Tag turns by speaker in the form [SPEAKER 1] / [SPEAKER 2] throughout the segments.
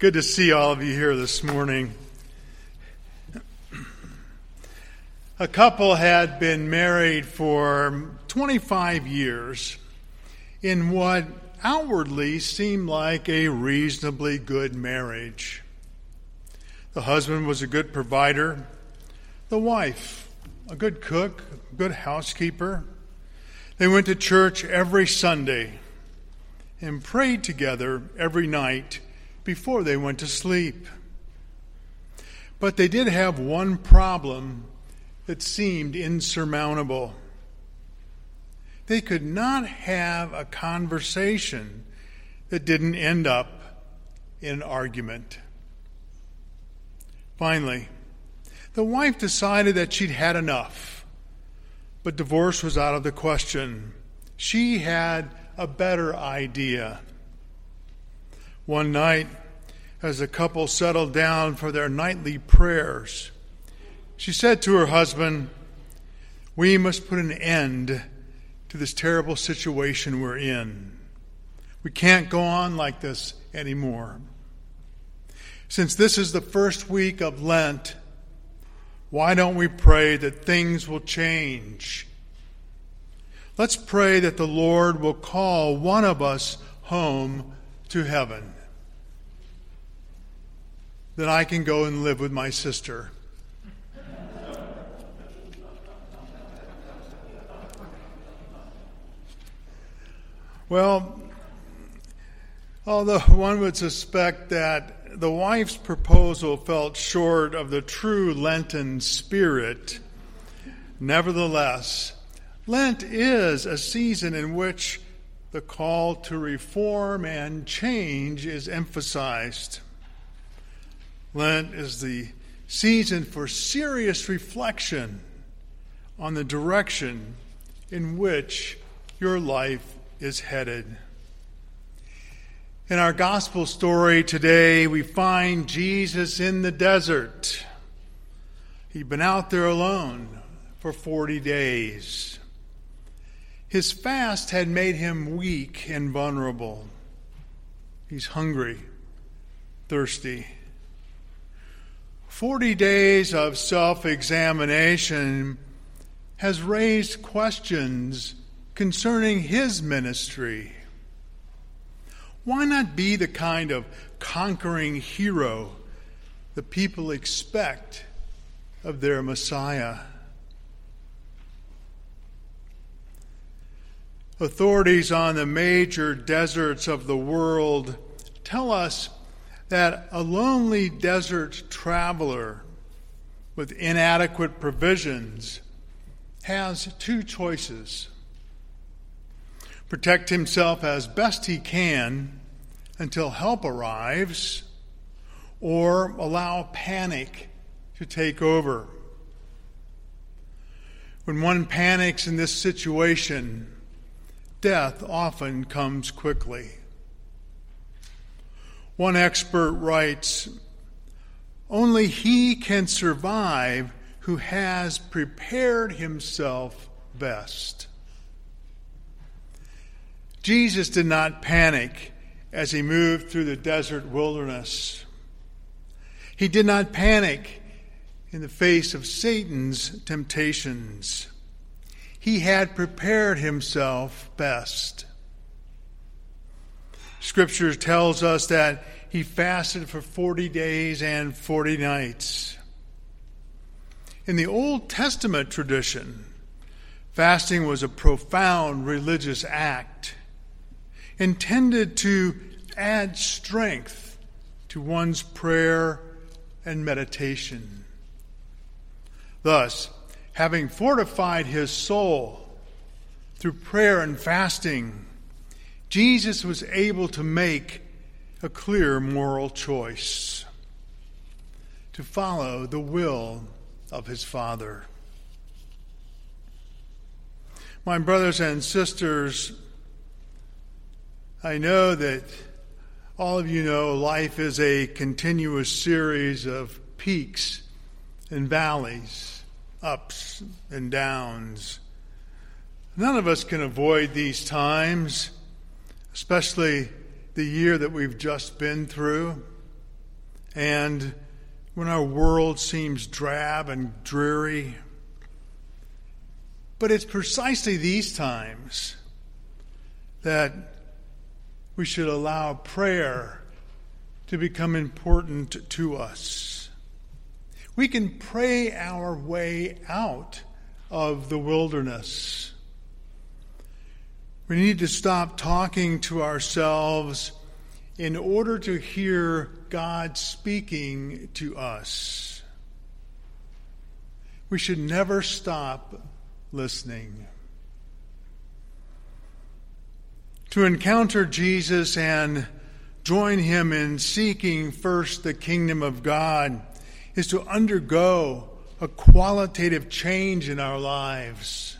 [SPEAKER 1] Good to see all of you here this morning. A couple had been married for 25 years in what outwardly seemed like a reasonably good marriage. The husband was a good provider, the wife, a good cook, a good housekeeper. They went to church every Sunday and prayed together every night before they went to sleep. But they did have one problem that seemed insurmountable. They could not have a conversation that didn't end up in an argument. Finally, the wife decided that she'd had enough, but divorce was out of the question. She had a better idea. One night, as the couple settled down for their nightly prayers, she said to her husband, We must put an end to this terrible situation we're in. We can't go on like this anymore. Since this is the first week of Lent, why don't we pray that things will change? Let's pray that the Lord will call one of us home to heaven. Then I can go and live with my sister. Well, although one would suspect that the wife's proposal fell short of the true Lenten spirit, nevertheless, Lent is a season in which the call to reform and change is emphasized. Lent is the season for serious reflection on the direction in which your life is headed. In our gospel story today, we find Jesus in the desert. He'd been out there alone for 40 days. His fast had made him weak and vulnerable. He's hungry, thirsty. Forty days of self examination has raised questions concerning his ministry. Why not be the kind of conquering hero the people expect of their Messiah? Authorities on the major deserts of the world tell us that a lonely desert traveler with inadequate provisions has two choices protect himself as best he can until help arrives, or allow panic to take over. When one panics in this situation, death often comes quickly. One expert writes Only he can survive who has prepared himself best. Jesus did not panic as he moved through the desert wilderness. He did not panic in the face of Satan's temptations he had prepared himself best. Scripture tells us that he fasted for 40 days and 40 nights. In the Old Testament tradition, fasting was a profound religious act intended to add strength to one's prayer and meditation. Thus, having fortified his soul through prayer and fasting, Jesus was able to make a clear moral choice to follow the will of his Father. My brothers and sisters, I know that all of you know life is a continuous series of peaks and valleys ups and downs. None of us can avoid these times, especially the year that we've just been through. and when our world seems drab and dreary. But it's precisely these times that we should allow prayer to become important to us. We can pray our way out of the wilderness. We need to stop talking to ourselves in order to hear God speaking to us. We should never stop listening. To encounter Jesus and join him in seeking first the kingdom of God is to undergo a qualitative change in our lives.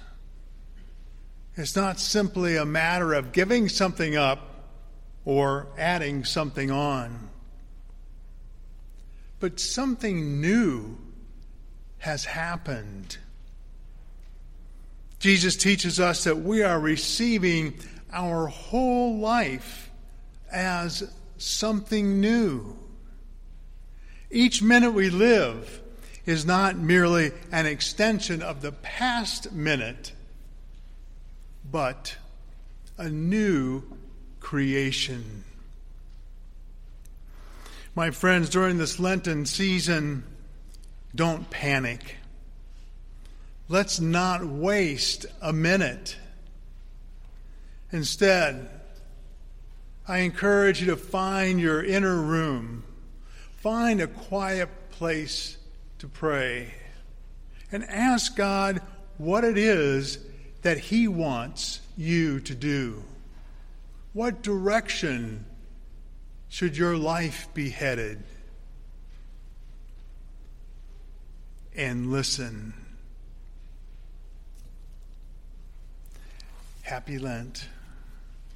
[SPEAKER 1] It's not simply a matter of giving something up or adding something on. But something new has happened. Jesus teaches us that we are receiving our whole life as something new. Each minute we live is not merely an extension of the past minute, but a new creation. My friends, during this Lenten season, don't panic. Let's not waste a minute. Instead, I encourage you to find your inner room, find a quiet place to pray, and ask God what it is that He wants you to do. What direction should your life be headed? And listen. Happy Lent.